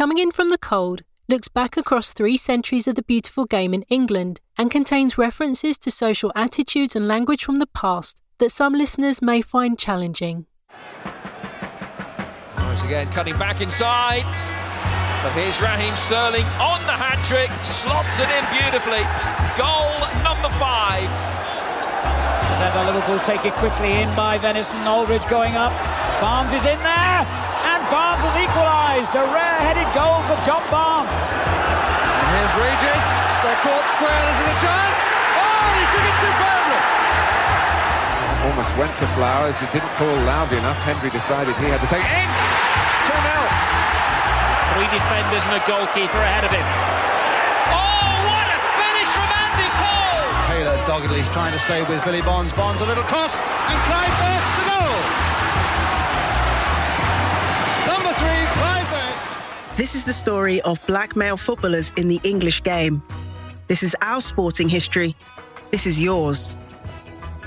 Coming in from the cold looks back across three centuries of the beautiful game in England and contains references to social attitudes and language from the past that some listeners may find challenging. Once again, cutting back inside. But here's Raheem Sterling on the hat trick, slots it in beautifully. Goal number five. Heather Liverpool take it quickly in by Venison. Aldridge going up. Barnes is in there. And Barnes has equalised. A rare-headed goal for John Barnes. And here's Regis. They're caught square. This is a chance. Oh, he did it superbly. Almost went for Flowers. He didn't call loudly enough. Henry decided he had to take Ince. 2 0. Three defenders and a goalkeeper ahead of him. Oh, what a finish from Andy Cole! Taylor doggedly is trying to stay with Billy Bonds. Bonds a little cross. And Clyde Best to goal. This is the story of black male footballers in the English game. This is our sporting history. This is yours.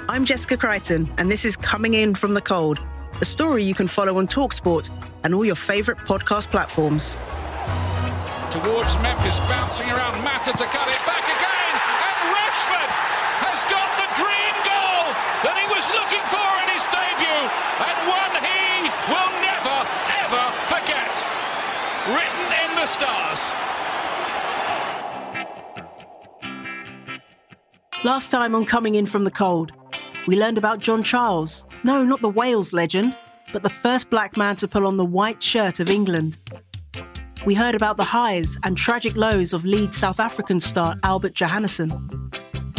I'm Jessica Crichton, and this is Coming In from the Cold, a story you can follow on Talksport and all your favourite podcast platforms. towards Memphis, bouncing around Mata to cut it back again, and Rashford has got the dream goal that he was looking for in his debut, and one he will never ever forget. Written in the stars. Last time on Coming In from the Cold, we learned about John Charles. No, not the Wales legend, but the first black man to pull on the white shirt of England. We heard about the highs and tragic lows of lead South African star Albert Johannesson.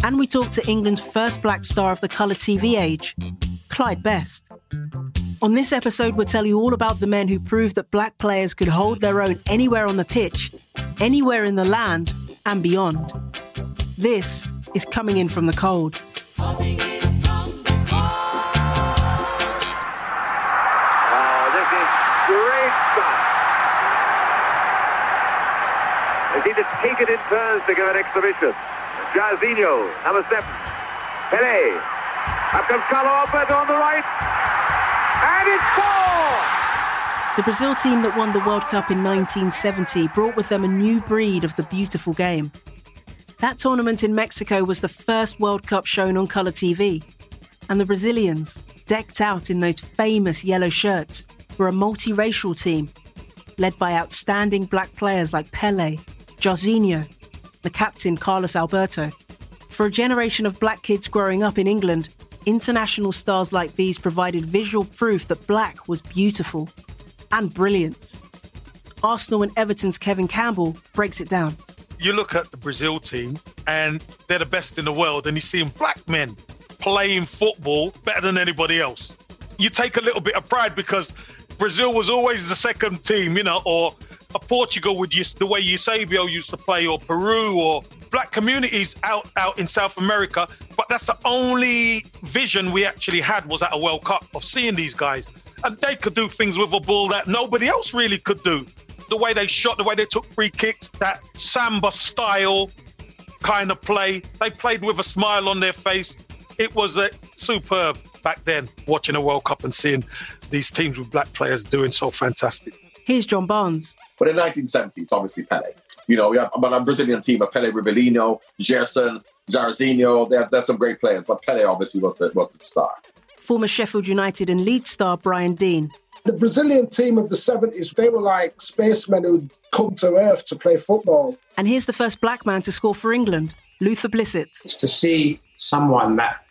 And we talked to England's first black star of the colour TV age, Clyde Best. On this episode, we'll tell you all about the men who proved that black players could hold their own anywhere on the pitch, anywhere in the land, and beyond. This is Coming In From the Cold. This is great stuff. They seem to take it in turns to give an exhibition. Jairzinho, number seven. Pele. Up comes Carlos Alberto on the right. And it's! The Brazil team that won the World Cup in 1970 brought with them a new breed of the beautiful game. That tournament in Mexico was the first World Cup shown on colour TV. And the Brazilians, decked out in those famous yellow shirts, were a multiracial team, led by outstanding black players like Pele, Jairzinho, the captain Carlos Alberto. For a generation of black kids growing up in England, international stars like these provided visual proof that black was beautiful and brilliant. Arsenal and Everton's Kevin Campbell breaks it down. you look at the Brazil team and they're the best in the world, and you're seeing black men playing football better than anybody else. You take a little bit of pride because Brazil was always the second team, you know, or a Portugal with the way Eusebio used to play, or Peru, or black communities out out in South America. But that's the only vision we actually had was at a World Cup of seeing these guys, and they could do things with a ball that nobody else really could do the way they shot, the way they took free kicks, that samba style kind of play. They played with a smile on their face. It was uh, superb back then, watching a World Cup and seeing these teams with black players doing so fantastic. Here's John Barnes. But in 1970, it's obviously Pele. You know, we have but a Brazilian team of Pele, Rivelino, Gerson, Jairzinho. They had, they had some great players, but Pele obviously was the was the star. former Sheffield United and Leeds star Brian Deane. The Brazilian team of the 70s, they were like spacemen who'd come to Earth to play football. And here's the first black man to score for England, Luther Blissett. It's to see someone that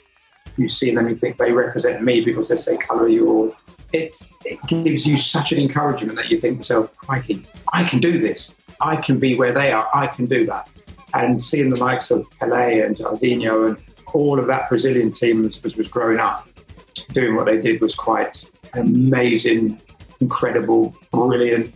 you see them, you think they represent me because they say colour you or it, it gives you such an encouragement that you think to yourself, I can, I can do this. I can be where they are. I can do that. And seeing the likes of Pele and Jairzinho and all of that Brazilian team was, was, was growing up, doing what they did was quite amazing, incredible, brilliant.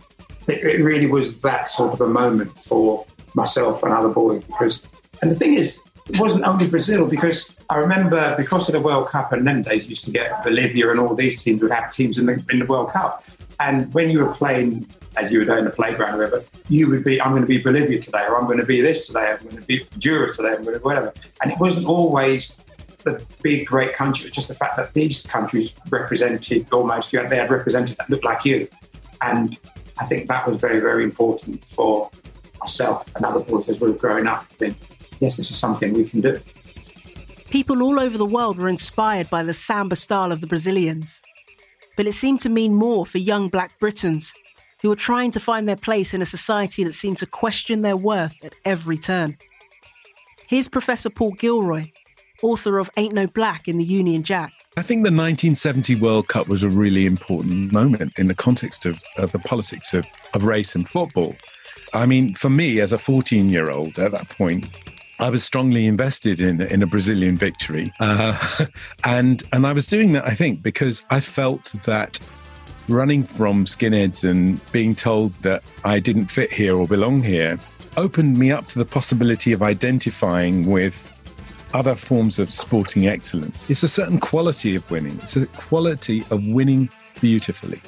It, it really was that sort of a moment for myself and other boys because, and the thing is, it wasn't only Brazil because I remember because of the World Cup and them days used to get Bolivia and all these teams would have teams in the, in the World Cup. And when you were playing, as you were doing the playground whatever, you would be, I'm going to be Bolivia today, or I'm going to be this today, I'm going to be Honduras today, I'm going to whatever. And it wasn't always the big, great country. It's just the fact that these countries represented almost, you had, they had representatives that looked like you. And I think that was very, very important for myself and other boys as we were growing up. I think, yes, this is something we can do. People all over the world were inspired by the samba style of the Brazilians. But it seemed to mean more for young black Britons who were trying to find their place in a society that seemed to question their worth at every turn. Here's Professor Paul Gilroy, author of Ain't No Black in the Union Jack. I think the 1970 World Cup was a really important moment in the context of, of the politics of, of race and football. I mean, for me, as a 14 year old at that point, I was strongly invested in in a Brazilian victory, uh, and and I was doing that I think because I felt that running from skinheads and being told that I didn't fit here or belong here opened me up to the possibility of identifying with other forms of sporting excellence. It's a certain quality of winning. It's a quality of winning beautifully,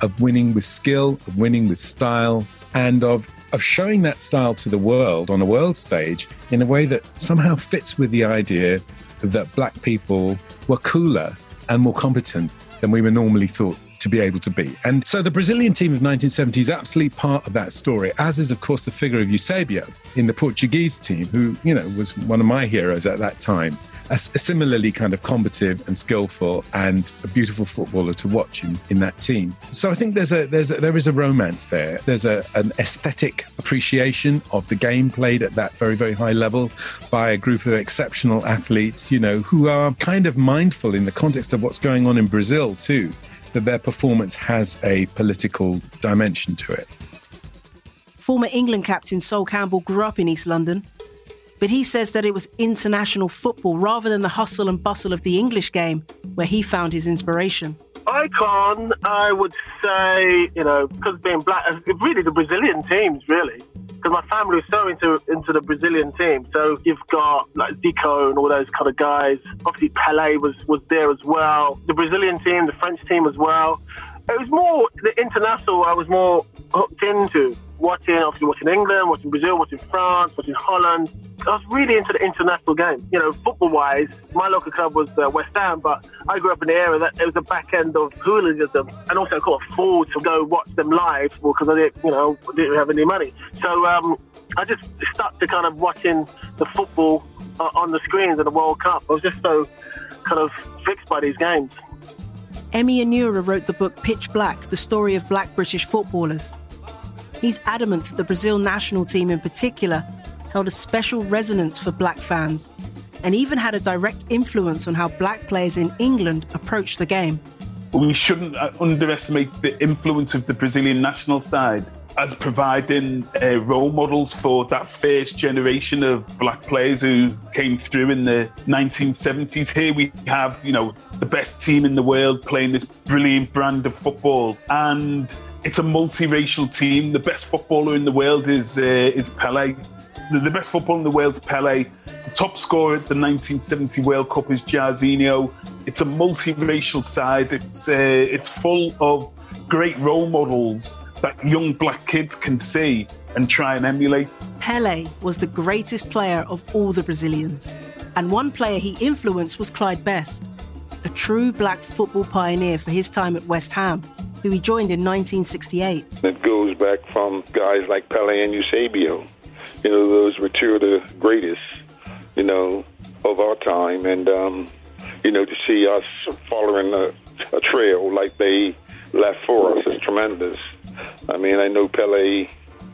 of winning with skill, of winning with style, and of of showing that style to the world on a world stage in a way that somehow fits with the idea that black people were cooler and more competent than we were normally thought to be able to be. And so the Brazilian team of 1970 is absolutely part of that story, as is, of course, the figure of Eusebio in the Portuguese team, who, you know, was one of my heroes at that time. A, similarly kind of combative and skillful and a beautiful footballer to watch in, in that team. So I think there's a there's a, there is a romance there. There's a, an aesthetic appreciation of the game played at that very very high level by a group of exceptional athletes, you know, who are kind of mindful in the context of what's going on in Brazil too that their performance has a political dimension to it. Former England captain Sol Campbell grew up in East London, but he says that it was international football rather than the hustle and bustle of the English game where he found his inspiration. Icon, I would say, you know, because being black, uh, really the Brazilian teams, really. Because my family was so into into the Brazilian team. So you've got like Zico and all those kind of guys. Obviously, Pele was, was there as well. The Brazilian team, the French team as well. It was more the international I was more hooked into watching, obviously watching England, watching Brazil, watching France, watching Holland. I was really into the international game. You know, football wise, my local club was uh, West Ham, but I grew up in the area that it was the back end of hooliganism, and also I couldn't afford to go watch them live because I didn't, you know, didn't have any money. So um, I just stuck to kind of watching the football uh, on the screens at the World Cup. I was just so kind of fixed by these games. Emy Onuora wrote the book Pitch Black, the story of black British footballers. He's adamant that the Brazil national team in particular held a special resonance for black fans and even had a direct influence on how black players in England approached the game. We shouldn't uh, underestimate the influence of the Brazilian national side as providing uh, role models for that first generation of black players who came through in the 1970s. Here we have, you know, the best team in the world playing this brilliant brand of football. And it's a multiracial team. The best footballer in the world is uh, is Pele. The, the, best footballer in the world is Pele. The top scorer at the 1970 World Cup is Jairzinho. It's a multiracial side. It's uh, it's full of great role models that young black kids can see and try and emulate. Pele was the greatest player of all the Brazilians, and one player he influenced was Clyde Best, a true black football pioneer for his time at West Ham who he joined in 1968. It goes back from guys like Pele and Eusebio. You know, those were two of the greatest, you know, of our time. And, um, you know, to see us following a, a trail like they left for us is tremendous. I mean, I know Pele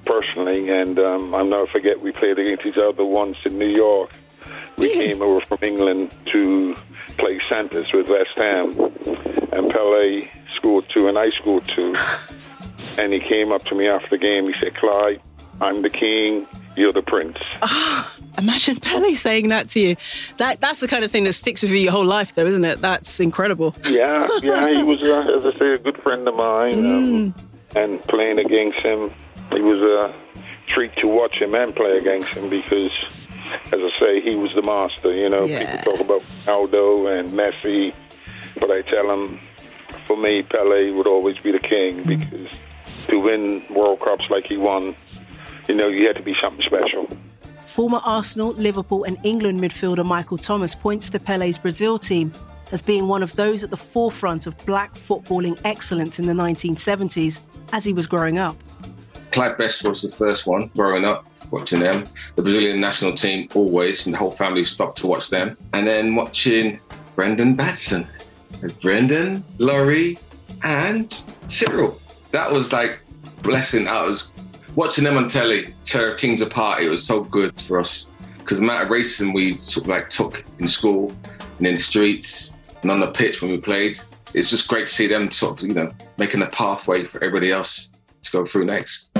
personally, and um, I'll never forget we played against each other once in New York. We came over from England to Santos with West Ham, and Pele scored two, and I scored two. And he came up to me after the game. He said, "Clyde, I'm the king. You're the prince." Imagine Pele saying that to you. That that's the kind of thing that sticks with you your whole life, though, isn't it? That's incredible. Yeah, yeah, he was, uh, as I say, a good friend of mine. Um, and playing against him, it was a treat to watch him and play against him because, as I say, he was the master. You know, Yeah. people talk about Ronaldo and Messi, but I tell them, for me, Pele would always be the king mm. because to win World Cups like he won, you know, you had to be something special. Former Arsenal, Liverpool, and England midfielder Michael Thomas points to Pele's Brazil team as being one of those at the forefront of black footballing excellence in the 1970s as he was growing up. Clyde Best was the first one growing up watching them. The Brazilian national team always, and the whole family stopped to watch them. And then watching Brendan Batson, Brendan, Laurie, and Cyril. That was like blessing. I was watching them on telly tear teams apart. It was so good for us because the amount of racism we sort of like took in school and in the streets and on the pitch when we played. It's just great to see them sort of, you know, making a pathway for everybody else to go through next.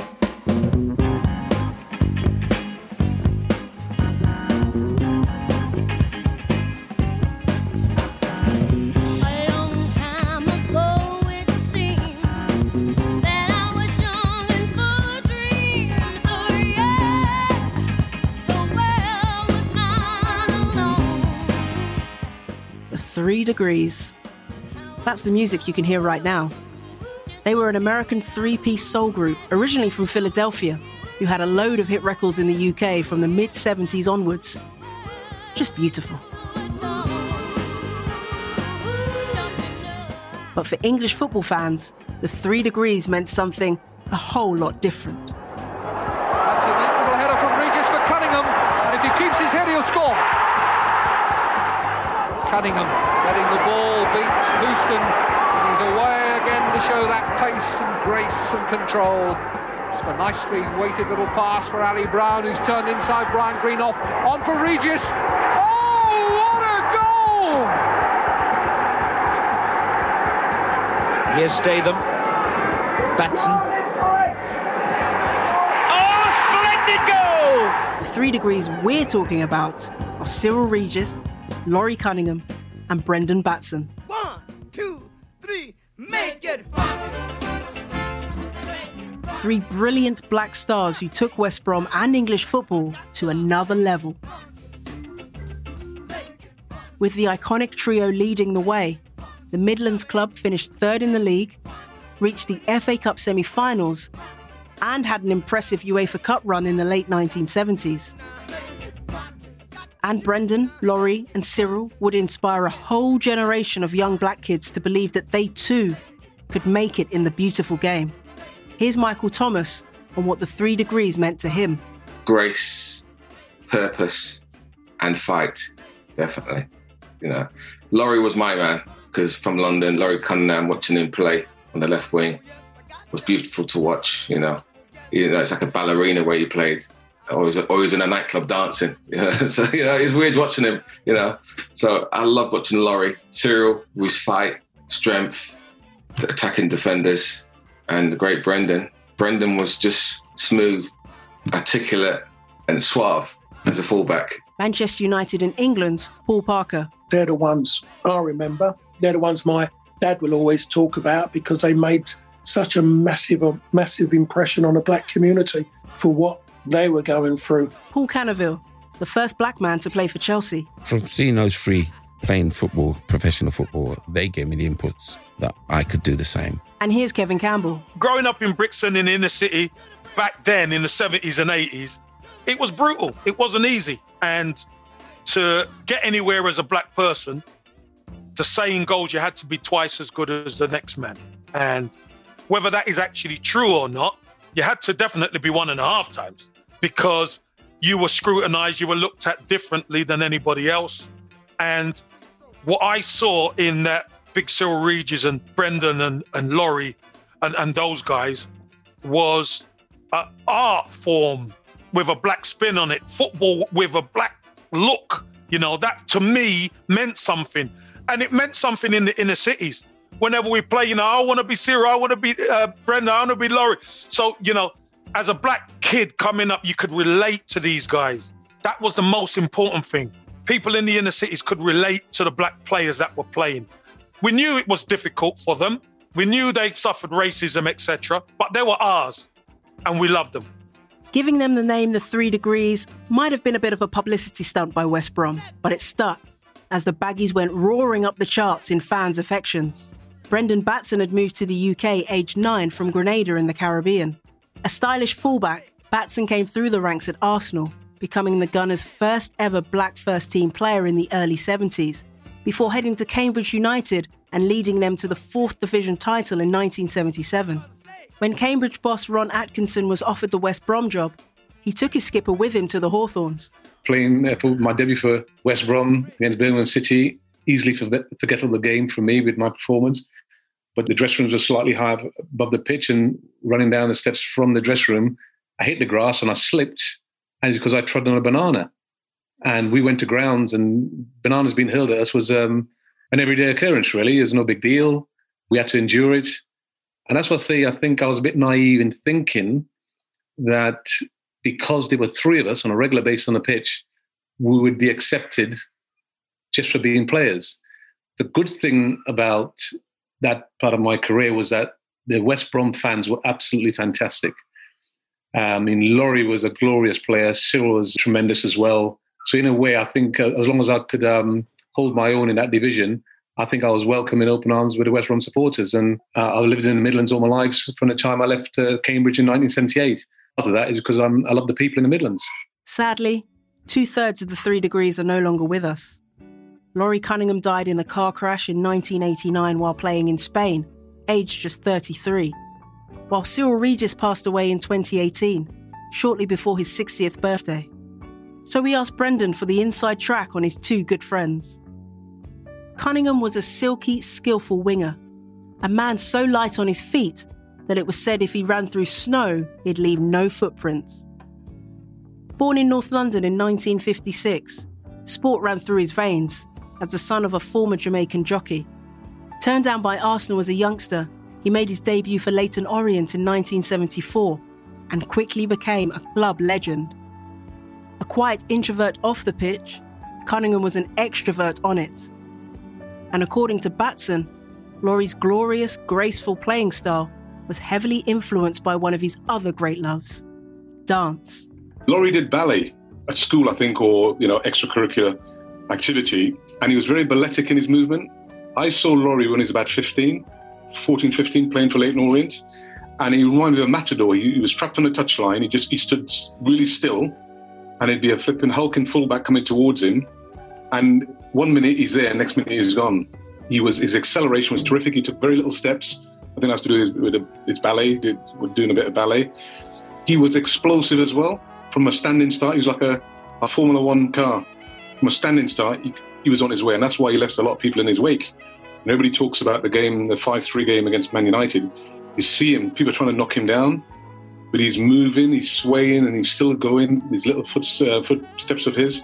Three Degrees. That's the music you can hear right now. They were an American three piece soul group, originally from Philadelphia, who had a load of hit records in the UK from the mid 70s onwards. Just beautiful. But for English football fans, the Three Degrees meant something a whole lot different. That's a neat little header from Regis for Cunningham, and if he keeps his head, he'll score. Cunningham letting the ball beat Houston, and he's away again to show that pace and grace and control. Just a nicely weighted little pass for Ally Brown, who's turned inside Brian Greenhoff. On for Regis. Oh, what a goal! Here's Statham. Batson. Oh, splendid goal! The three degrees we're talking about are Cyril Regis, Laurie Cunningham, and Brendan Batson. One, two, three, Make it fun. Three brilliant black stars who took West Brom and English football to another level. With the iconic trio leading the way, the Midlands club finished third in the league, reached the FA Cup semi finals, and had an impressive UEFA Cup run in the late 1970s. And Brendan, Laurie, and Cyril would inspire a whole generation of young black kids to believe that they too could make it in the beautiful game. Here's Michael Thomas on what the three degrees meant to him. grace, purpose, and fight. Definitely. You know, Laurie was my man because from London, Laurie Cunningham, watching him play on the left wing was beautiful to watch. You know, you know, it's like a ballerina where he played. Always, always in a nightclub dancing. You know? so you know, it's weird watching him. You know, so I love watching Laurie. Cyril, his fight, strength, attacking defenders, and the great Brendan. Brendan was just smooth, articulate, and suave as a fullback. Manchester United and England's Paul Parker. They're the ones I remember. They're the ones my dad will always talk about because they made such a massive, a massive impression on the black community for what they were going through. Paul Canoville, the first black man to play for Chelsea. From seeing those three playing football, professional football, they gave me the inputs that I could do the same. And here's Kevin Campbell. growing up in Brixton in the inner city back then in the 70s and 80s, it was brutal. It wasn't easy. And to get anywhere as a black person, to say in goals you had to be twice as good as the next man. And whether that is actually true or not, you had to definitely be one and a half times because you were scrutinized, you were looked at differently than anybody else. And what I saw in that big Cyril Regis and Brendan and, and Laurie and, and those guys was an art form with a black spin on it, football with a black look. You know, that to me meant something. And it meant something in the inner cities. Whenever we play, you know, I want to be Cyril, I want to be uh, Brendan, I want to be Laurie. So, you know, as a black kid coming up, you could relate to these guys. That was the most important thing. People in the inner cities could relate to the black players that were playing. We knew it was difficult for them. We knew they suffered racism, etc., but they were ours, and we loved them. Giving them the name The Three Degrees might have been a bit of a publicity stunt by West Brom, but it stuck as the Baggies went roaring up the charts in fans' affections. Brendan Batson had moved to the UK aged nine from Grenada in the Caribbean. A stylish fullback, Batson came through the ranks at Arsenal, becoming the Gunners' first ever black first team player in the early 70s, before heading to Cambridge United and leading them to the fourth division title in 1977. When Cambridge boss Ron Atkinson was offered the West Brom job, he took his skipper with him to the Hawthorns. Playing for my debut for West Brom against Birmingham City, easily forgettable game for me with my performance. But the dressing rooms were slightly high above the pitch, and running down the steps from the dressing room, I hit the grass and I slipped, and it's because I trod on a banana. And we went to grounds, and bananas being hurled at us was um, an everyday occurrence. Really, it's no big deal. We had to endure it, and that's what I say. I think I was a bit naive in thinking that because there were three of us on a regular basis on the pitch, we would be accepted just for being players. The good thing about that part of my career was that the West Brom fans were absolutely fantastic. Um, I mean, Laurie was a glorious player. Cyril was tremendous as well. So in a way, I think uh, as long as I could um, hold my own in that division, I think I was welcome in open arms with the West Brom supporters. And uh, I lived in the Midlands all my life from the time I left uh, Cambridge in 1978. Part of that is because I'm, I love the people in the Midlands. Sadly, two thirds of the three degrees are no longer with us. Laurie Cunningham died in a car crash in 1989 while playing in Spain, aged just 33, while Cyril Regis passed away in 2018, shortly before his 60th birthday. So we asked Brendan for the inside track on his two good friends. Cunningham was a silky, skillful winger, a man so light on his feet that it was said if he ran through snow, he'd leave no footprints. Born in North London in 1956, sport ran through his veins as the son of a former Jamaican jockey. Turned down by Arsenal as a youngster, he made his debut for Leyton Orient in 1974 and quickly became a club legend. A quiet introvert off the pitch, Cunningham was an extrovert on it. And according to Batson, Laurie's glorious, graceful playing style was heavily influenced by one of his other great loves dance. Laurie did ballet at school, I think, or you know, extracurricular activity and he was very balletic in his movement. I saw Laurie when he was about 15, 14, 15, playing for Leyton Orient, and he reminded me of matador. He, he was trapped on the touchline. He just he stood really still, and it'd be a flipping hulking fullback coming towards him, and one minute he's there, next minute he's gone. He was his acceleration was terrific. He took very little steps. I think that's to do with, with a, his ballet, did, doing a bit of ballet. He was explosive as well. From a standing start, he was like a, a Formula One car. From a standing start, he, he was on his way, and that's why he left a lot of people in his wake. Nobody talks about the game, the 5 3 game against Man United. You see him, people are trying to knock him down, but he's moving, he's swaying, and he's still going. These little foot, uh, footsteps of his,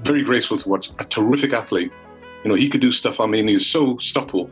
very graceful to watch. A terrific athlete. You know, he could do stuff. I mean, he's so stoppable.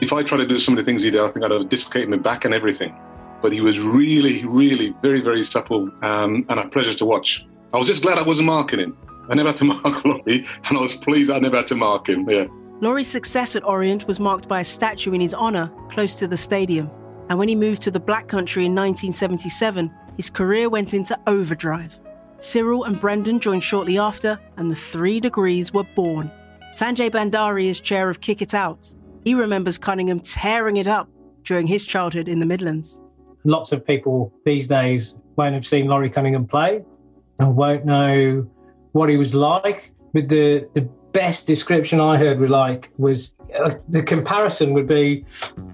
If I tried to do some of the things he did, I think I'd have dislocated my back and everything. But he was really, really very, very supple um, and a pleasure to watch. I was just glad I wasn't marking him. I never had to mark Laurie, and I was pleased I never had to mark him. Yeah. Laurie's success at Orient was marked by a statue in his honour close to the stadium. And when he moved to the Black Country in 1977, his career went into overdrive. Cyril and Brendan joined shortly after, and the three degrees were born. Sanjay Bhandari is chair of Kick It Out. He remembers Cunningham tearing it up during his childhood in the Midlands. Lots of people these days won't have seen Laurie Cunningham play and won't know what he was like. With the the best description I heard was like was uh, the comparison would be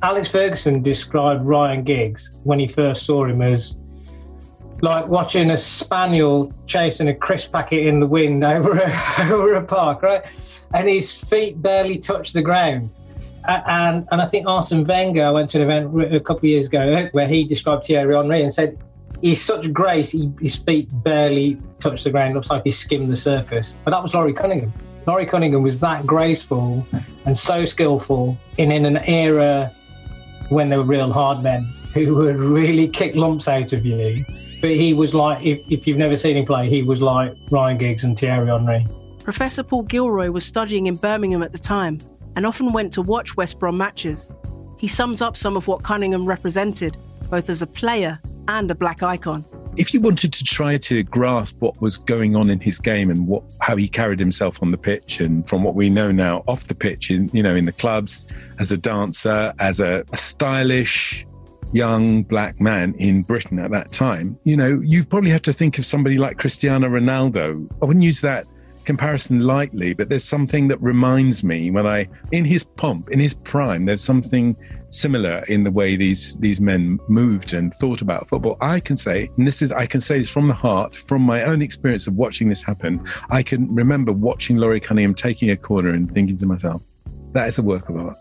Alex Ferguson described Ryan Giggs when he first saw him as like watching a spaniel chasing a crisp packet in the wind over a, over a park, right? And his feet barely touch the ground. And and I think Arsene Wenger went to an event a couple of years ago where he described Thierry Henry and said he's such grace, he, his feet barely touch the ground. Looks like he skimmed the surface. But that was Laurie Cunningham. Laurie Cunningham was that graceful and so skillful in, in an era when there were real hard men who would really kick lumps out of you. But he was like, if, if you've never seen him play, he was like Ryan Giggs and Thierry Henry. Professor Paul Gilroy was studying in Birmingham at the time and often went to watch West Brom matches. He sums up some of what Cunningham represented, both as a player and a black icon. If you wanted to try to grasp what was going on in his game and what how he carried himself on the pitch, and from what we know now off the pitch, in you know in the clubs as a dancer, as a, a stylish young black man in Britain at that time, you know, you probably have to think of somebody like Cristiano Ronaldo. I wouldn't use that comparison lightly, but there's something that reminds me when I, in his pomp, in his prime, there's something similar in the way these these men moved and thought about football. I can say, and this is I can say this from the heart, from my own experience of watching this happen. I can remember watching Laurie Cunningham taking a corner and thinking to myself, that is a work of art.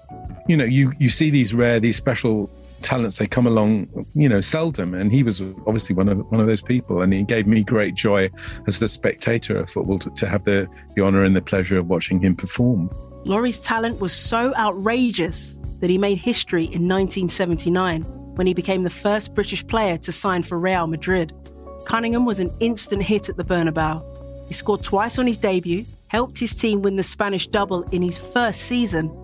You know, you you see these rare, these special talents they come along you know seldom and he was obviously one of one of those people and he gave me great joy as a spectator of football to, to have the the honor and the pleasure of watching him perform Laurie's talent was so outrageous that he made history in 1979 when he became the first British player to sign for Real Madrid. Cunningham was an instant hit at the Bernabeu. He scored twice on his debut, helped his team win the Spanish double in his first season,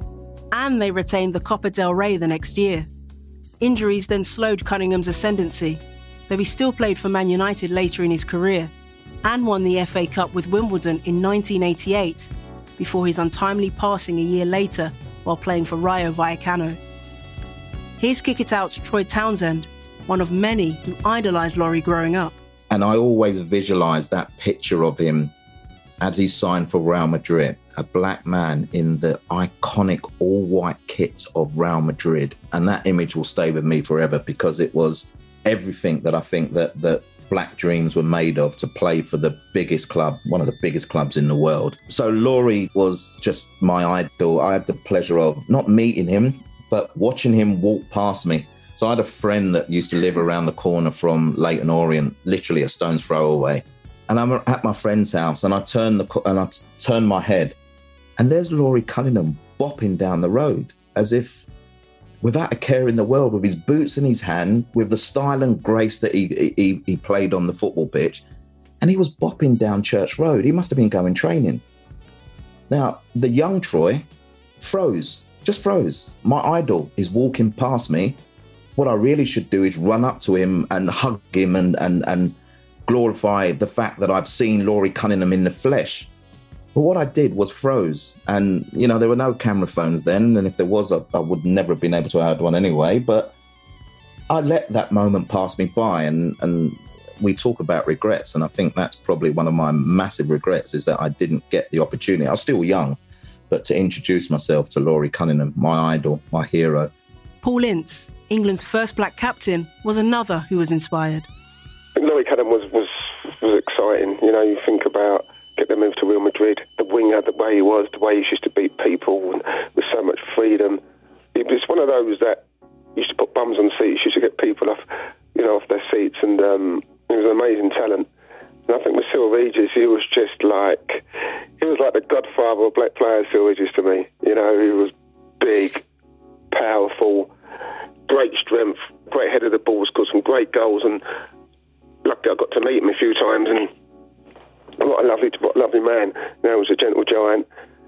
and they retained the Copa del Rey the next year. Injuries then slowed Cunningham's ascendancy, though he still played for Man United later in his career and won the FA Cup with Wimbledon in 1988 before his untimely passing a year later while playing for Rayo Vallecano. Here's Kick It Out's Troy Townsend, one of many who idolised Laurie growing up. And I always visualised that picture of him as he signed for Real Madrid, a black man in the iconic all white kit of Real Madrid. And that image will stay with me forever because it was everything that I think that, that black dreams were made of to play for the biggest club, one of the biggest clubs in the world. So Laurie was just my idol. I had the pleasure of not meeting him, but watching him walk past me. So I had a friend that used to live around the corner from Leyton Orient, literally a stone's throw away. And I'm at my friend's house, and I turn the and I turn my head, and there's Laurie Cunningham bopping down the road as if without a care in the world, with his boots in his hand, with the style and grace that he, he, he played on the football pitch. And he was bopping down Church Road. He must have been going training. Now, the young Troy froze, just froze. My idol is walking past me. What I really should do is run up to him and hug him and, and, and glorify the fact that I've seen Laurie Cunningham in the flesh. But what I did was froze. And, you know, there were no camera phones then. And if there was, I, I would never have been able to add one anyway. But I let that moment pass me by. And, and we talk about regrets. And I think that's probably one of my massive regrets is that I didn't get the opportunity. I was still young, but to introduce myself to Laurie Cunningham, my idol, my hero. Paul Ince, England's first black captain, was another who was inspired. Laurie Cunningham was, was, was exciting. You know, you think about get them move to Real Madrid, the winger, the way he was, the way he used to beat people, and with so much freedom. It was one of those that used to put bums on seats, used to get people off, you know, off their seats, and um, he was an amazing talent. And I think with Cyril Regis, he was just like, he was like the godfather of black players, Cyril Regis to me. You know, he was big, powerful, great strength, great head of the ball, scored some great goals, and luckily I got to meet him a few times, and what a lovely, what a lovely man. Now he was a gentle giant.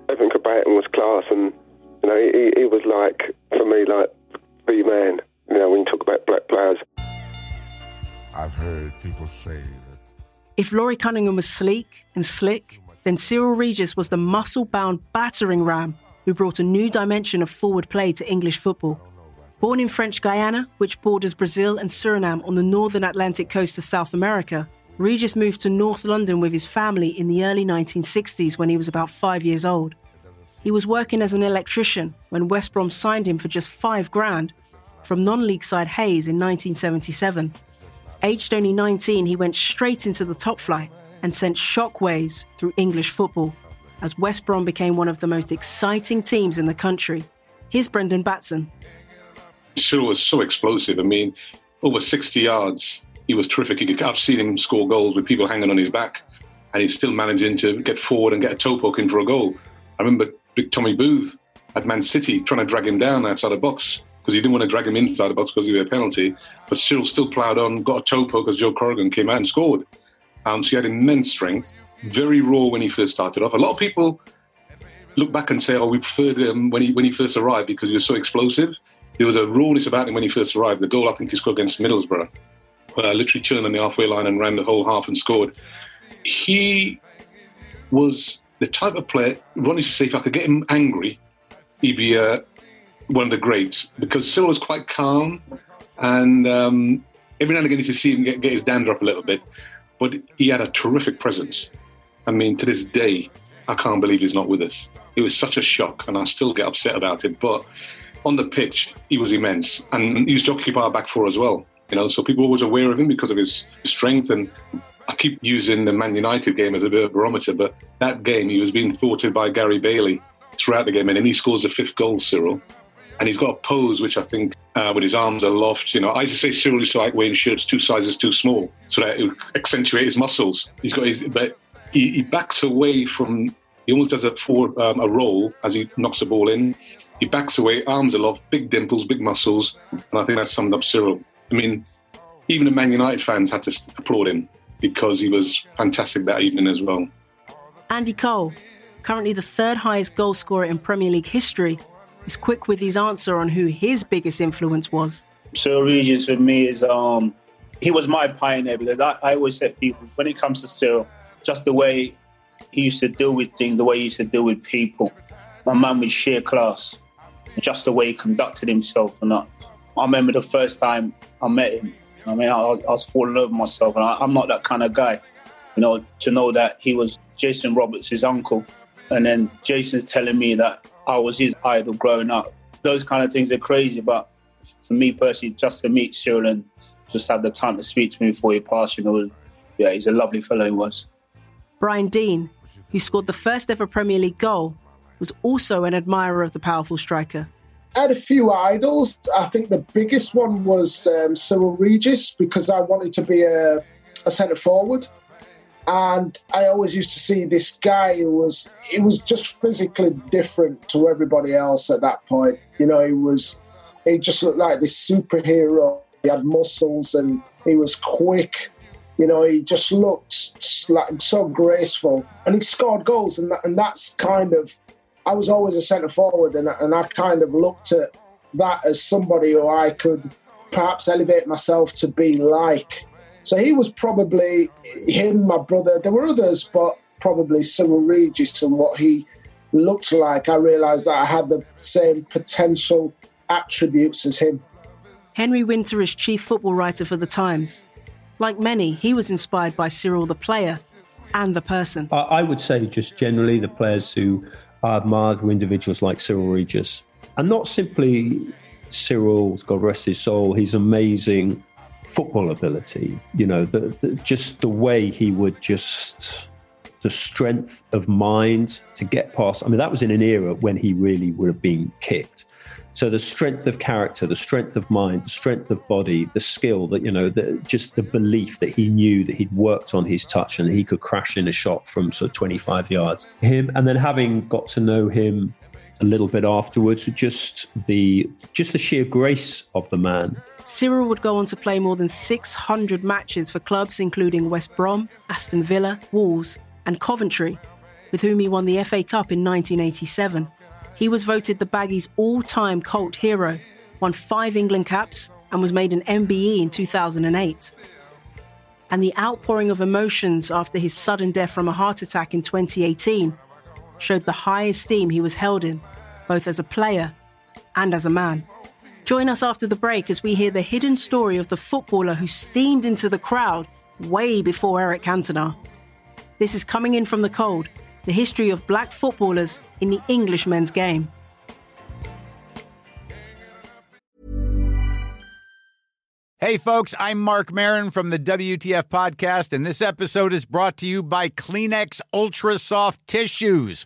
Everything about him was class, and you know, he, he was like for me like the man. You know, when you talk about black players. I've heard people say that. If Laurie Cunningham was sleek and slick, then Cyril Regis was the muscle bound battering ram who brought a new dimension of forward play to English football. Born in French Guiana, which borders Brazil and Suriname on the northern Atlantic coast of South America, Regis moved to North London with his family in the early 1960s when he was about five years old. He was working as an electrician when West Brom signed him for just five grand from non league side Hayes in 1977. Aged only 19, he went straight into the top flight and sent shockwaves through English football as West Brom became one of the most exciting teams in the country. Here's Brendan Batson. Cyril was so explosive. I mean, over 60 yards. He was terrific. I've seen him score goals with people hanging on his back, and he's still managing to get forward and get a toe poke in for a goal. I remember Big Tommy Booth at Man City trying to drag him down outside the box because he didn't want to drag him inside the box because he had a penalty. But Cyril still ploughed on, got a toe poke as Joe Corrigan came out and scored. Um, so he had immense strength, very raw when he first started off. A lot of people look back and say, "Oh, we preferred him when he when he first arrived because he was so explosive." There was a rawness about him when he first arrived. The goal I think he scored against Middlesbrough, uh, literally turned on the halfway line and ran the whole half and scored. He was the type of player. Ronnie used to say, if I could get him angry, he'd be uh, one of the greats because Cyril was quite calm, and um, every now and again you see him get, get his dander up a little bit, but he had a terrific presence. I mean, to this day, I can't believe he's not with us. It was such a shock, and I still get upset about it. But on the pitch, he was immense, and he used to occupy our back four as well. You know, so people were always aware of him because of his strength. And I keep using the Man United game as a bit of a barometer, but that game he was being thwarted by Gary Bailey throughout the game, and then he scores the fifth goal, Cyril. And he's got a pose which I think, uh, with his arms aloft, you know, I used to say Cyril used to like wearing shirts two sizes too small, so that it would accentuate his muscles. He's got his, but he, he backs away from. He almost does a forward um, a roll as he knocks the ball in. He backs away, arms aloft, big dimples, big muscles, and I think that summed up Cyril. I mean, even the Man United fans had to applaud him because he was fantastic that evening as well. Andy Cole, currently the third highest goal scorer in Premier League history, is quick with his answer on who his biggest influence was. Cyril Regis for me is um he was my pioneer because I, I always said people when it comes to Cyril, just the way he used to deal with things, the way he used to deal with people. My man was sheer class. Just the way he conducted himself and I, I remember the first time I met him. I mean, I, I was falling over myself, and I, I'm not that kind of guy. You know, to know that he was Jason Roberts' his uncle, and then Jason's telling me that I was his idol growing up. Those kind of things are crazy, but for me personally, just to meet Cyril and just have the time to speak to me before he passed, you know, yeah, he's a lovely fellow. He was. Brian Deane, who scored the first ever Premier League goal, was also an admirer of the powerful striker. Had a few idols. I think the biggest one was um, Cyril Regis because I wanted to be a, a centre forward. And I always used to see this guy who was he was just physically different to everybody else at that point. You know, he was he just looked like this superhero. He had muscles and he was quick. You know, he just looked like so graceful, and he scored goals, and that, and that's kind of. I was always a centre forward, and, and I kind of looked at that as somebody who I could perhaps elevate myself to be like. So he was probably him, my brother. There were others, but probably Cyril Regis and what he looked like. I realised that I had the same potential attributes as him. Henry Winter is chief football writer for The Times. Like many, he was inspired by Cyril the player and the person. I, I would say just generally the players who I admired were individuals like Cyril Regis. And not simply Cyril's, God rest his soul, his amazing football ability, you know, the, the, just the way he would just, the strength of mind to get past. I mean, that was in an era when he really would have been kicked. So the strength of character, the strength of mind, the strength of body, the skill that you know, the, just the belief that he knew that he'd worked on his touch and he could crash in a shot from sort of 25 yards. Him, and then having got to know him a little bit afterwards, just the just the sheer grace of the man. Cyril would go on to play more than 600 matches for clubs including West Brom, Aston Villa, Wolves, and Coventry, with whom he won the FA Cup in 1987. He was voted the Baggies' all time cult hero, won five England caps, and was made an MBE in 2008. And the outpouring of emotions after his sudden death from a heart attack in 2018 showed the high esteem he was held in, both as a player and as a man. Join us after the break as we hear the hidden story of the footballer who steamed into the crowd way before Eric Cantona. This is Coming In From the Cold, the history of black footballers in the English men's game. Hey, folks, I'm Marc Maron from the WTF Podcast, and this episode is brought to you by Kleenex Ultra Soft Tissues,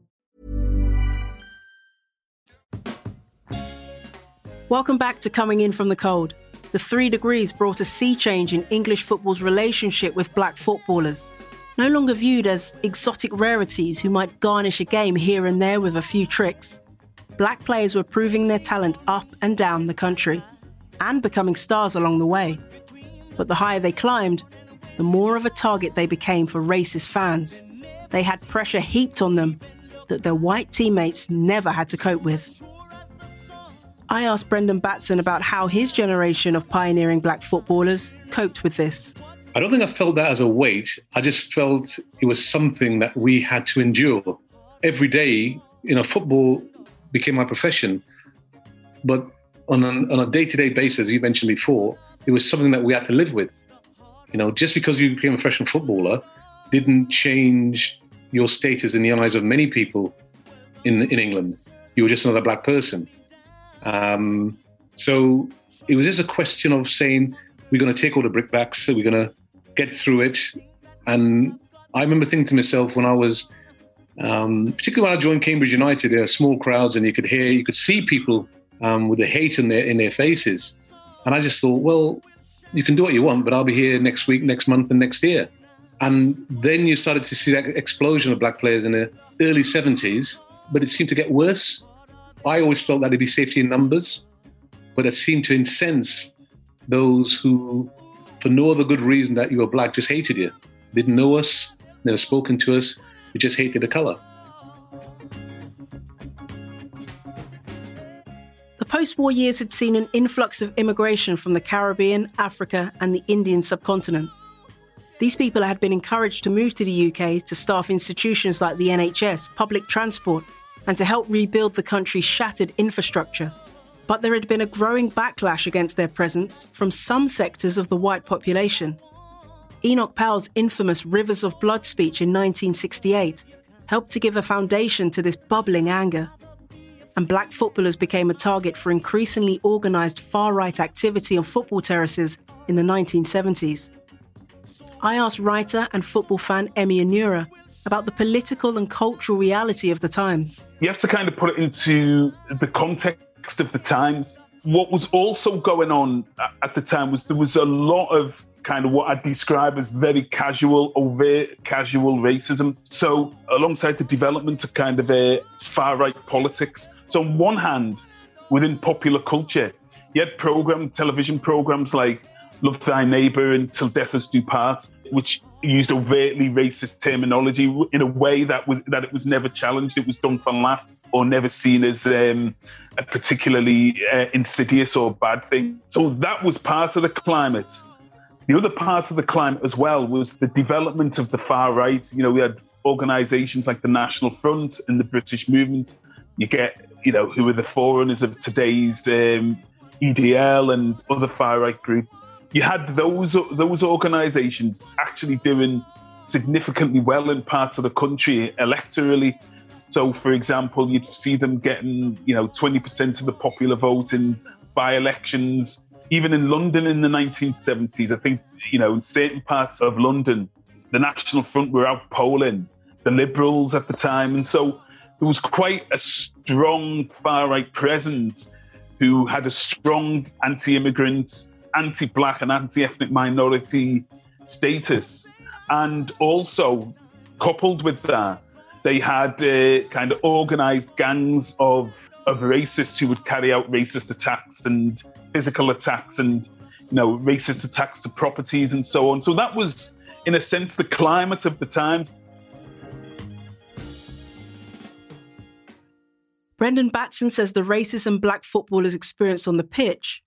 Welcome back to Coming In from the Cold. The three degrees brought a sea change in English football's relationship with black footballers. No longer viewed as exotic rarities who might garnish a game here and there with a few tricks. Black players were proving their talent up and down the country and becoming stars along the way. But the higher they climbed, the more of a target they became for racist fans. They had pressure heaped on them that their white teammates never had to cope with. I asked Brendan Batson about how his generation of pioneering black footballers coped with this. I don't think I felt that as a weight. I just felt it was something that we had to endure. Every day, you know, football became my profession. But on, an, on a day-to-day basis, you mentioned before, it was something that we had to live with. You know, just because you became a professional footballer didn't change your status in the eyes of many people in, in England. You were just another black person. Um, so it was just a question of saying, we're going to take all the brickbacks, we're going to get through it. And I remember thinking to myself when I was, um, particularly when I joined Cambridge United, there are small crowds and you could hear, you could see people um, with the hate in their, in their faces. And I just thought, well, you can do what you want, but I'll be here next week, next month, and next year. And then you started to see that explosion of black players in the early 70s, but it seemed to get worse. I always felt that it'd be safety in numbers, but it seemed to incense those who, for no other good reason that you were black, just hated you. Didn't know us, never spoken to us, we just hated the color. The post war years had seen an influx of immigration from the Caribbean, Africa, and the Indian subcontinent. These people had been encouraged to move to the UK to staff institutions like the NHS, public transport, and to help rebuild the country's shattered infrastructure. But there had been a growing backlash against their presence from some sectors of the white population. Enoch Powell's infamous Rivers of Blood speech in 1968 helped to give a foundation to this bubbling anger. And black footballers became a target for increasingly organised far right activity on football terraces in the 1970s. I asked writer and football fan Emy Onuora about the political and cultural reality of the times. You have to kind of put it into the context of the times. What was also going on at the time was there was a lot of kind of what I'd describe as very casual, overt casual racism. So, alongside the development of kind of a far right politics. So, on one hand, within popular culture, you had program, television programs like Love Thy Neighbor and Till Death Us Do Part, which used overtly racist terminology in a way that was that it was never challenged. It was done for laughs or never seen as um, a particularly uh, insidious or bad thing. So that was part of the climate. The other part of the climate as well was the development of the far right. You know, we had organisations like the National Front and the British Movement. You get, you know, who are the forerunners of today's um, EDL and other far right groups you had those those organisations actually doing significantly well in parts of the country electorally. So, for example, you'd see them getting, you know, 20% of the popular vote in by-elections. Even in London in the 1970s, I think, you know, in certain parts of London, the National Front were out polling the Liberals at the time. And so there was quite a strong far-right presence who had a strong anti-immigrant, anti-black and anti-ethnic minority status. And also, coupled with that, they had uh, kind of organized gangs of, of racists who would carry out racist attacks and physical attacks and, you know, racist attacks to properties and so on. So that was, in a sense, the climate of the time. Brendan Batson says the racism black footballers experienced on the pitch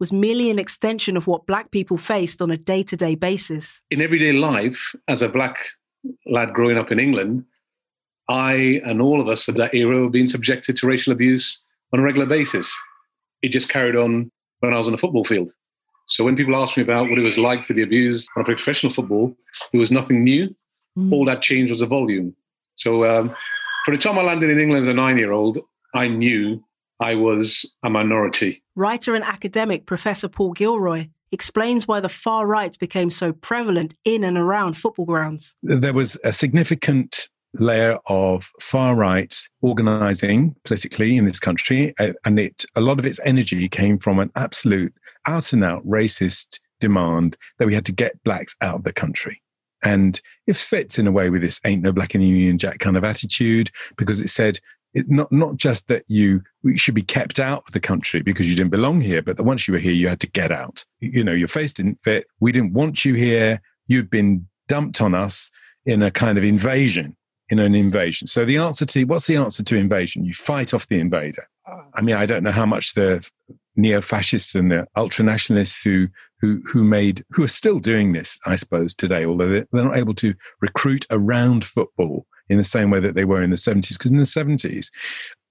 was merely an extension of what black people faced on a day to day basis. In everyday life, as a black lad growing up in England, I and all of us of that era were being subjected to racial abuse on a regular basis. It just carried on when I was on the football field. So when people asked me about what it was like to be abused on a professional football, it was nothing new. Mm. All that changed was the volume. So um, for the time I landed in England as a nine-year-old, I knew I was a minority. Writer and academic Professor Paul Gilroy explains why the far right became so prevalent in and around football grounds. There was a significant layer of far right organizing politically in this country, and it a lot of its energy came from an absolute out and out racist demand that we had to get blacks out of the country. And it fits in a way with this ain't no black in the Union Jack kind of attitude because it said it, not not just that you should be kept out of the country because you didn't belong here, but that once you were here, you had to get out. You know, your face didn't fit. We didn't want you here. You'd been dumped on us in a kind of invasion. In an invasion. So the answer to what's the answer to invasion? You fight off the invader. Uh, I mean, I don't know how much the neo-fascists and the ultra-nationalists who who who made who are still doing this, I suppose, today, although they're not able to recruit around football in the same way that they were in the 70s. Because in the 70s,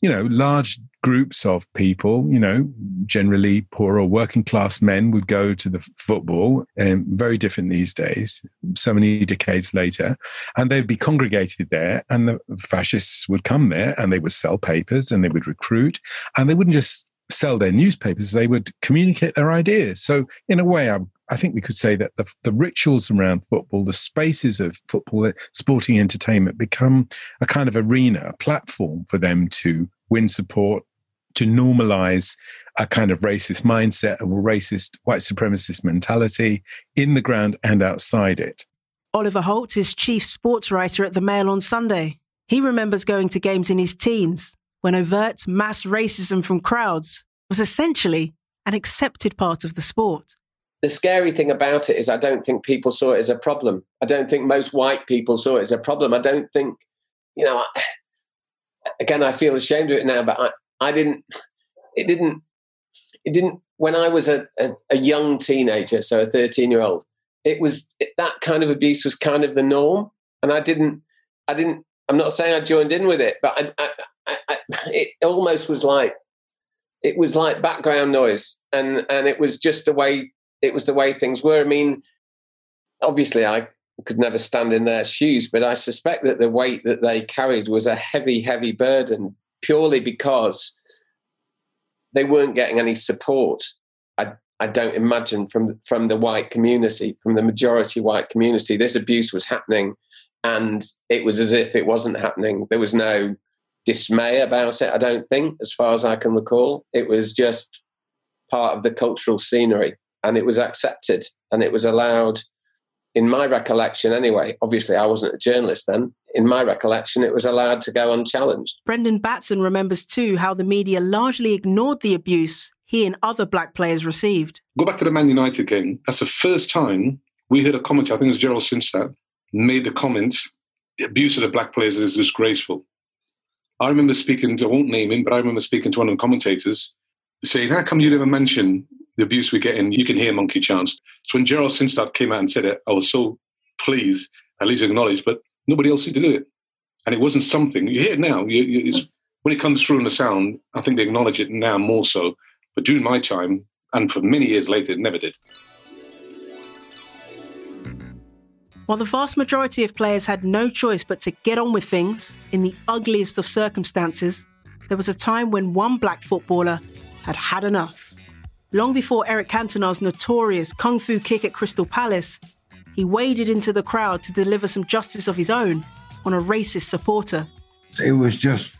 you know, large groups of people, you know, generally poor or working class men would go to the football, and very different these days, so many decades later, and they'd be congregated there, and the fascists would come there and they would sell papers and they would recruit, and they wouldn't just sell their newspapers, they would communicate their ideas. So, in a way, I, I think we could say that the, the rituals around football, the spaces of football, uh, sporting entertainment become a kind of arena, a platform for them to win support, to normalize a kind of racist mindset, a racist white supremacist mentality in the ground and outside it. Oliver Holt is chief sports writer at the Mail on Sunday. He remembers going to games in his teens when overt mass racism from crowds was essentially an accepted part of the sport. The scary thing about it is, I don't think people saw it as a problem. I don't think most white people saw it as a problem. I don't think, you know, I, again, I feel ashamed of it now, but I, I didn't, it didn't, it didn't, when I was a, a, a young teenager, so a 13 year old, it was it, that kind of abuse was kind of the norm. And I didn't, I didn't, I'm not saying I joined in with it, but I, I, I, it almost was like it was like background noise, and and it was just the way it was the way things were. I mean, obviously, I could never stand in their shoes, but I suspect that the weight that they carried was a heavy, heavy burden, purely because they weren't getting any support. I I don't imagine from from the white community, from the majority white community, this abuse was happening, and it was as if it wasn't happening. There was no dismay about it, I don't think, as far as I can recall. It was just part of the cultural scenery and it was accepted and it was allowed, in my recollection anyway. Obviously, I wasn't a journalist then. In my recollection, it was allowed to go unchallenged. Brendan Batson remembers too how the media largely ignored the abuse he and other black players received. Go back to the Man United game. That's the first time we heard a comment, I think it was Gerald Sinstadt, made the comment the abuse of the black players is disgraceful. I remember speaking to, I won't name him, but I remember speaking to one of the commentators saying, How come you never mention the abuse we get in You Can Hear Monkey Chants? So when Gerald Sinstadt came out and said it, I was so pleased, at least acknowledged, but nobody else seemed to do it. And it wasn't something, you hear it now. You, when it comes through in the sound, I think they acknowledge it now more so. But during my time, and for many years later, it never did. While the vast majority of players had no choice but to get on with things in the ugliest of circumstances, there was a time when one black footballer had had enough. Long before Eric Cantona's notorious kung fu kick at Crystal Palace, he waded into the crowd to deliver some justice of his own on a racist supporter. It was just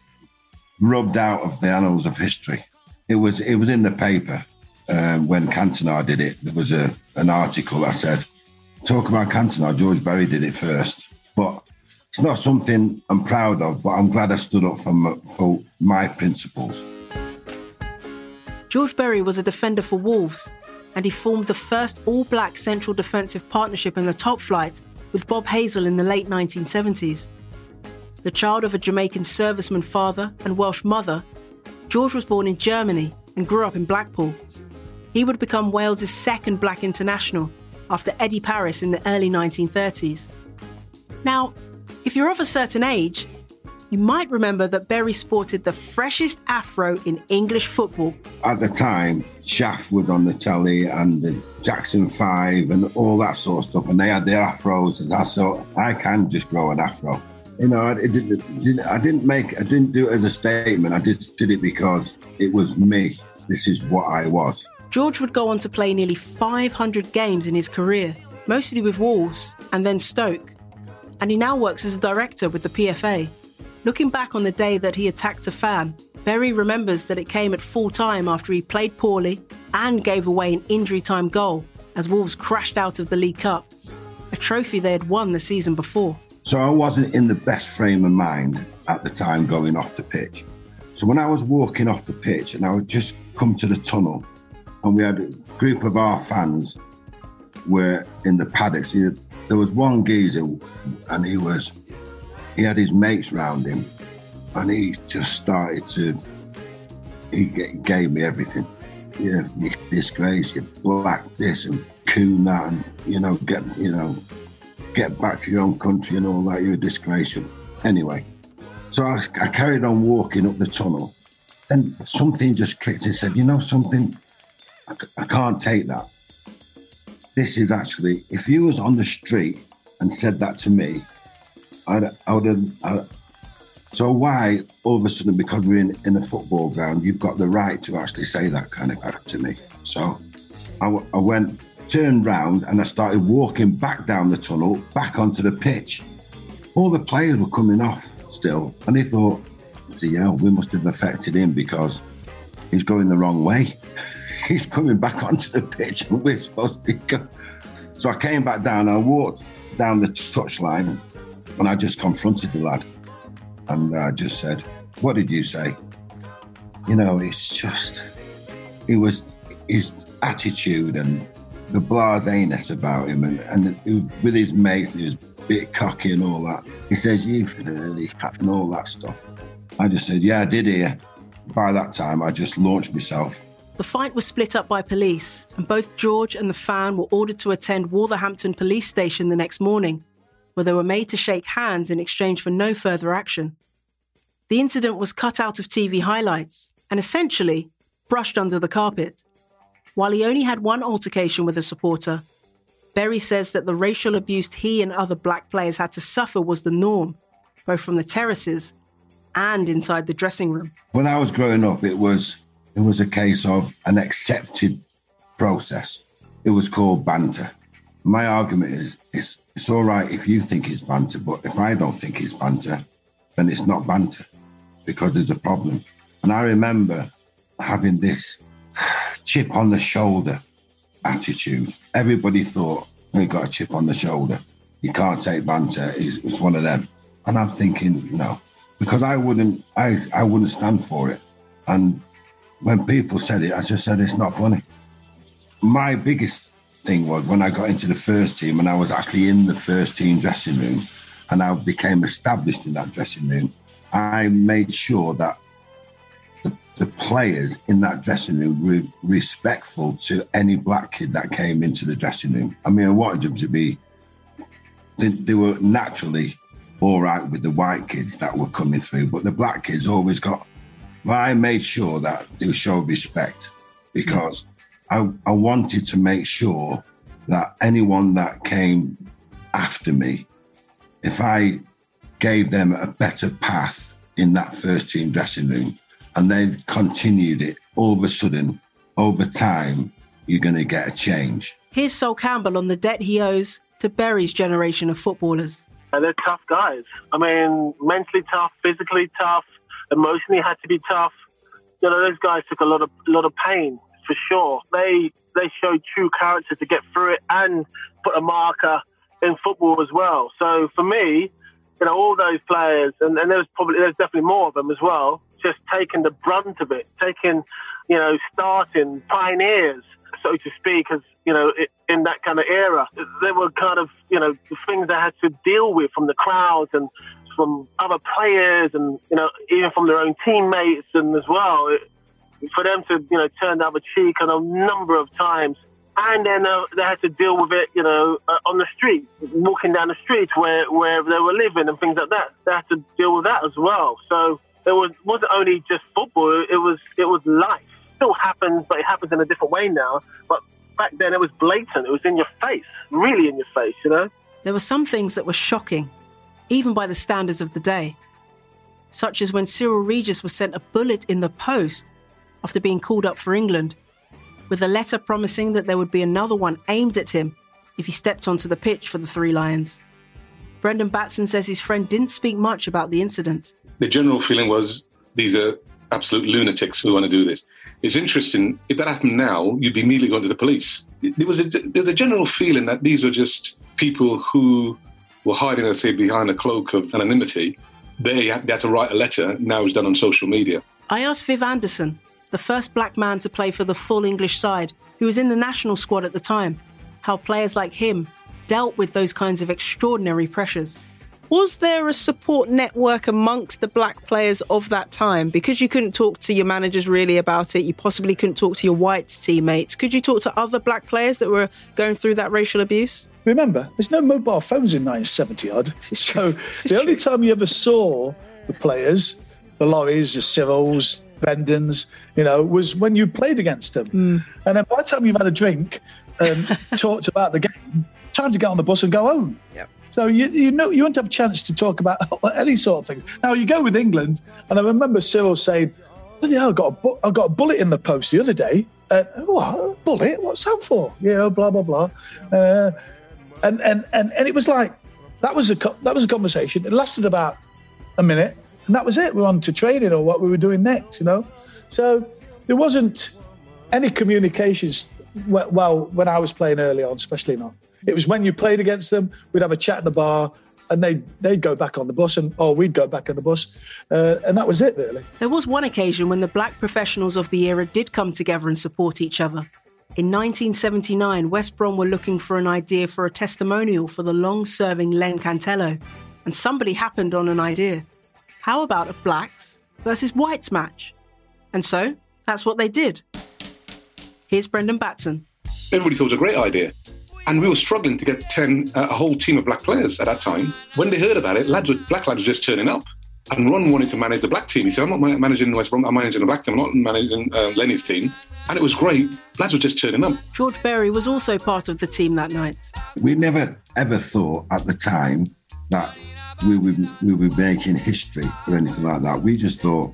rubbed out of the annals of history. It was it was in the paper um, when Cantona did it. There was a an article that said, "Talk about Cantona. George Berry did it first. But it's not something I'm proud of. But I'm glad I stood up for my, for my principles. George Berry was a defender for Wolves, and he formed the first all black central defensive partnership in the top flight with Bob Hazell in the late 1970s. The child of a Jamaican serviceman father and Welsh mother, George was born in Germany and grew up in Blackpool. He would become Wales's second black international after Eddie Parris in the early 1930s. Now, if you're of a certain age, you might remember that Berry sported the freshest afro in English football. At the time, Shaft was on the telly and the Jackson Five and all that sort of stuff, and they had their afros. And I thought, I can just grow an afro. You know, I didn't, I didn't make, I didn't do it as a statement. I just did it because it was me. This is what I was. George would go on to play nearly 500 games in his career, mostly with Wolves and then Stoke. And he now works as a director with the PFA. Looking back on the day that he attacked a fan, Berry remembers that it came at full time after he played poorly and gave away an injury time goal as Wolves crashed out of the League Cup, a trophy they had won the season before. So I wasn't in the best frame of mind at the time going off the pitch. So when I was walking off the pitch and I would just come to the tunnel and we had a group of our fans were in the paddocks. There was one geezer and he was he had his mates round him and he just started to he gave me everything. Yeah, you disgrace, you black this and coon that and you know, get you know, get back to your own country and all that, you're a disgrace. Anyway, so I, I carried on walking up the tunnel. Then something just clicked and said, you know something? I, I can't take that. This is actually, if you was on the street and said that to me, I'd, I would have. I, so why all of a sudden, because we're in, in a football ground, you've got the right to actually say that kind of crap to me? So I, I went, turned round, and I started walking back down the tunnel, back onto the pitch. All the players were coming off still, and they thought, yeah, we must have affected him because he's going the wrong way. he's coming back onto the pitch, and we're supposed to go. So I came back down. I walked down the touchline and I just confronted the lad and I just said, What did you say? You know, it's just, it was his attitude and the blaseness about him and, and with his mates, he was a bit cocky and all that. He says, You've and all that stuff. I just said, Yeah, I did hear. By that time, I just launched myself. The fight was split up by police, and both George and the fan were ordered to attend Wolverhampton Police Station the next morning where they were made to shake hands in exchange for no further action. The incident was cut out of TV highlights and essentially brushed under the carpet. While he only had one altercation with a supporter, Berry says that the racial abuse he and other black players had to suffer was the norm, both from the terraces and inside the dressing room. When I was growing up, it was it was a case of an accepted process. It was called banter. My argument is it's it's all right if you think it's banter, but if I don't think it's banter, then it's not banter because there's a problem. And I remember having this chip on the shoulder attitude. Everybody thought we got a chip on the shoulder. You can't take banter. It's, one of them. And I'm thinking, no, because I wouldn't, I, I wouldn't stand for it. And when people said it, I just said it's not funny. My biggest thing was when I got into the first team and I was actually in the first team dressing room and I became established in that dressing room, I made sure that the, the players in that dressing room were respectful to any black kid that came into the dressing room. I mean, I wanted them to be, they, they were naturally all right with the white kids that were coming through, but the black kids always got, well, I made sure that they showed respect because I, I wanted to make sure that anyone that came after me, if I gave them a better path in that first team dressing room and they continued it, all of a sudden, over time, you're going to get a change. Here's Sol Campbell on the debt he owes to Berry's generation of footballers. And they're tough guys. I mean, mentally tough, physically tough, emotionally had to be tough. You know, those guys took a lot of lot of pain for sure. They they showed true character to get through it and put a marker in football as well. So for me, you know, all those players, and, and there's probably there's definitely more of them as well, just taking the brunt of it, taking, you know, starting pioneers, so to speak, as you know, in that kind of era. There were kind of, you know, things they had to deal with from the crowds and from other players and, you know, even from their own teammates and as well. It, for them to, you know, turn the other cheek on a number of times. And then uh, they had to deal with it, you know, uh, on the street, walking down the street where, where they were living and things like that. They had to deal with that as well. So it was, wasn't only just football, it was, it was life. It still happens, but it happens in a different way now. But back then it was blatant. It was in your face, really in your face, you know? There were some things that were shocking, even by the standards of the day, such as when Cyril Regis was sent a bullet in the post after being called up for England, with a letter promising that there would be another one aimed at him if he stepped onto the pitch for the Three Lions. Brendan Batson says his friend didn't speak much about the incident. The general feeling was these are absolute lunatics who want to do this. It's interesting. If that happened now, you'd be immediately going to the police. There was a there's a general feeling that these were just people who were hiding, let's say, behind a cloak of anonymity. They had, they had to write a letter. Now it's done on social media. I asked Viv Anderson, the first black man to play for the full English side, who was in the national squad at the time, how players like him dealt with those kinds of extraordinary pressures. Was there a support network amongst the black players of that time? Because you couldn't talk to your managers really about it, you possibly couldn't talk to your white teammates. Could you talk to other black players that were going through that racial abuse? Remember, there's no mobile phones in 1970 odd. So the only time you ever saw the players, the Lauries, the Cyrils, Brendans, you know, was when you played against them. Mm. And then by the time you've had a drink and talked about the game, time to get on the bus and go home. Yep. So you you know you won't have a chance to talk about any sort of things. Now you go with England, and I remember Cyril saying, "Yeah, I got a bu- I got a bullet in the post the other day." Uh, what a bullet? What's that for? You know, blah blah blah. Uh, and and and and it was like that was a co- that was a conversation. It lasted about a minute, and that was it. We were on to training or what we were doing next. You know, so there wasn't any communications. Well, when I was playing early on, especially not. It was when you played against them, we'd have a chat in the bar, and they they'd go back on the bus, and or we'd go back on the bus, uh, and that was it really. There was one occasion when the black professionals of the era did come together and support each other. In 1979, West Brom were looking for an idea for a testimonial for the long serving Len Cantello, and somebody happened on an idea. How about a blacks versus whites match? And so, that's what they did. Here's Brendan Batson. Everybody thought it was a great idea. And we were struggling to get 10, uh, a whole team of black players at that time. When they heard about it, lads were, black lads were just turning up. And Ron wanted to manage the black team. He said, I'm not managing the West Brom, I'm managing the black team, I'm not managing uh, Lenny's team. And it was great. Lads were just turning up. George Berry was also part of the team that night. We never ever thought at the time that we would we were making history or anything like that. We just thought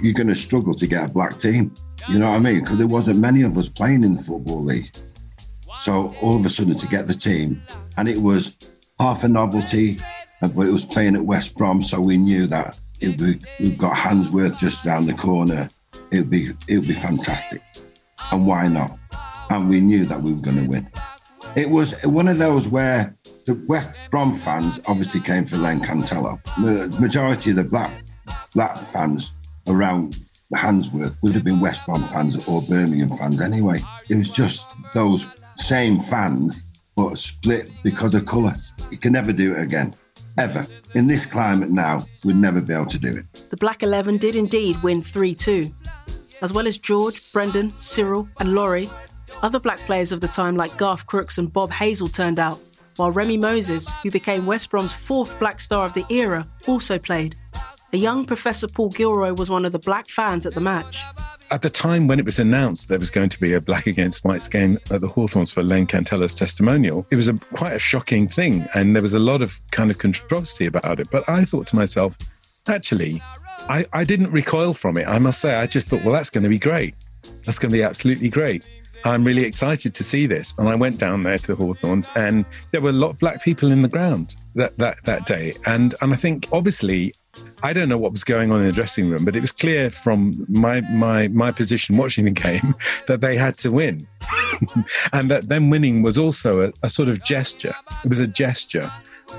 you're going to struggle to get a black team. You know what I mean? Because there wasn't many of us playing in the football league. So all of a sudden to get the team, and it was half a novelty, uh, but it was playing at West Brom, so we knew that it would, we've got Handsworth just around the corner. It would be it would be fantastic, and why not? And we knew that we were going to win. It was one of those where the West Brom fans obviously came for Len Cantello. The majority of the black black fans around Handsworth would have been West Brom fans or Birmingham fans anyway. It was just those same fans, but split because of colour. You can never do it again, ever. In this climate now, we'd never be able to do it. The Black 11 did indeed win 3 2. As well as George, Brendan, Cyril, and Laurie, other black players of the time like Garth Crooks and Bob Hazell turned out, while Remi Moses, who became West Brom's fourth black star of the era, also played. A young Professor Paul Gilroy was one of the black fans at the match. at the time when it was announced there was going to be a black against whites game at the Hawthorns for Len Cantello's testimonial, it was a, quite a shocking thing. And there was a lot of kind of controversy about it. But I thought to myself, actually, I, I didn't recoil from it. I must say, I just thought, well, that's going to be great. That's going to be absolutely great. I'm really excited to see this. And I went down there to Hawthorns and there were a lot of black people in the ground that, that, that day. And, and I think obviously, I don't know what was going on in the dressing room, but it was clear from my, my, my position watching the game that they had to win. and that them winning was also a, a sort of gesture. It was a gesture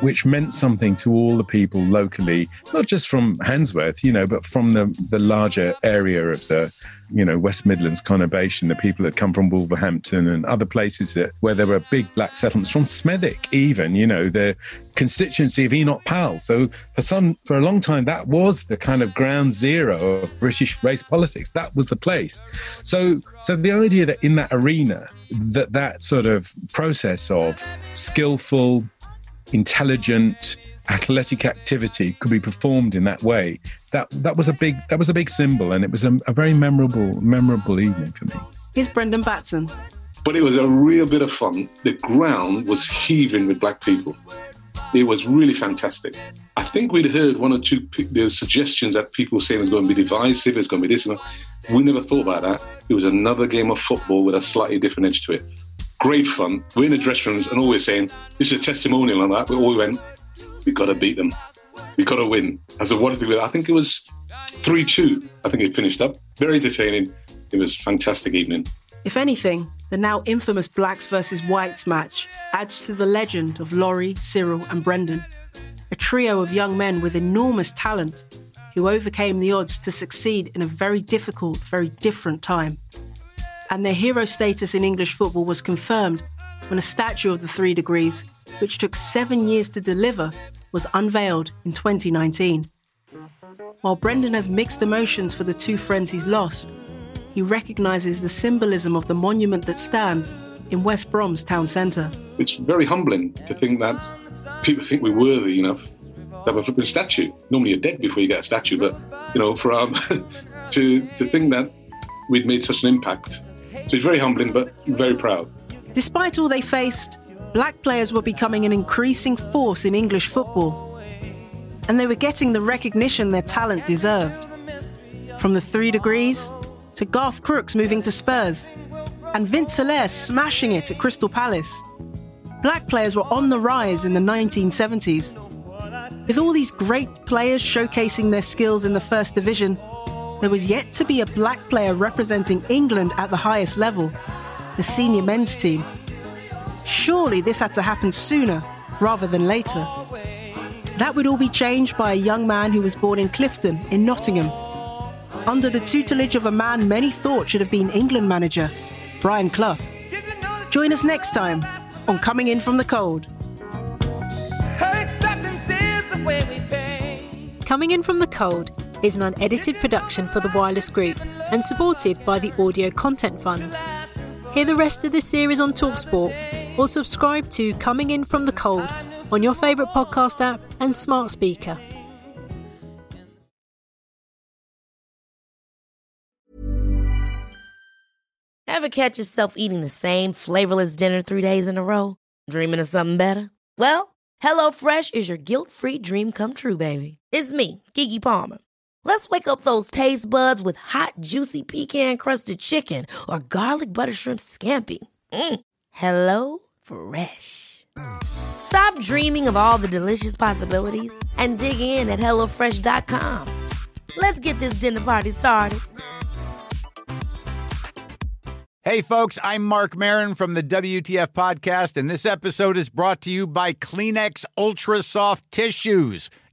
which meant something to all the people locally, not just from Handsworth, you know, but from the, the larger area of the, you know, West Midlands conurbation, the people that come from Wolverhampton and other places that, where there were big black settlements, from Smethwick even, you know, the constituency of Enoch Powell. So for some, for a long time, that was the kind of ground zero of British race politics. That was the place. So, so the idea that in that arena, that that sort of process of skillful, intelligent athletic activity could be performed in that way. That that was a big that was a big symbol and it was a, a very memorable memorable evening for me. Here's brendan batson. But it was a real bit of fun. The ground was heaving with black people. It was really fantastic. I think we'd heard one or two there's suggestions that people were saying it's going to be divisive it's going to be this we never thought about that. It was another game of football with a slightly different edge to it great fun. We're in the dressing rooms and always saying, this is a testimonial on that. We all went, we've got to beat them. We've got to win. As a one I think it was 3 2. I think it finished up. Very entertaining. It was fantastic evening. If anything, the now infamous Blacks versus Whites match adds to the legend of Laurie, Cyril, and Brendan, a trio of young men with enormous talent who overcame the odds to succeed in a very difficult, very different time and their hero status in English football was confirmed when a statue of the Three Degrees, which took seven years to deliver, was unveiled in 2019. While Brendan has mixed emotions for the two friends he's lost, he recognises the symbolism of the monument that stands in West Brom's town centre. It's very humbling to think that people think we're worthy enough to have a flipping statue. Normally you're dead before you get a statue, but you know, for um, to to think that we'd made such an impact so it's very humbling, but very proud. Despite all they faced, black players were becoming an increasing force in English football. And they were getting the recognition their talent deserved. From the three degrees to Garth Crooks moving to Spurs and Vince Hilaire smashing it at Crystal Palace. Black players were on the rise in the 1970s. With all these great players showcasing their skills in the First Division, there was yet to be a black player representing England at the highest level, the senior men's team. Surely this had to happen sooner rather than later. That would all be changed by a young man who was born in Clifton, in Nottingham, under the tutelage of a man many thought should have been England manager, Brian Clough. Join us next time on Coming In From the Cold. Coming In From the Cold is an unedited production for the Wireless Group and supported by the Audio Content Fund. Hear the rest of this series on Talksport or subscribe to Coming In From the Cold on your favourite podcast app and smart speaker. Ever catch yourself eating the same flavourless dinner three days in a row? Dreaming of something better? Well, HelloFresh is your guilt free dream come true, baby. It's me, Keke Palmer. Let's wake up those taste buds with hot, juicy pecan crusted chicken or garlic butter shrimp scampi. Mm. Hello Fresh. Stop dreaming of all the delicious possibilities and dig in at HelloFresh.com. Let's get this dinner party started. Hey, folks, I'm Marc Maron from the WTF Podcast, and this episode is brought to you by Kleenex Ultra Soft Tissues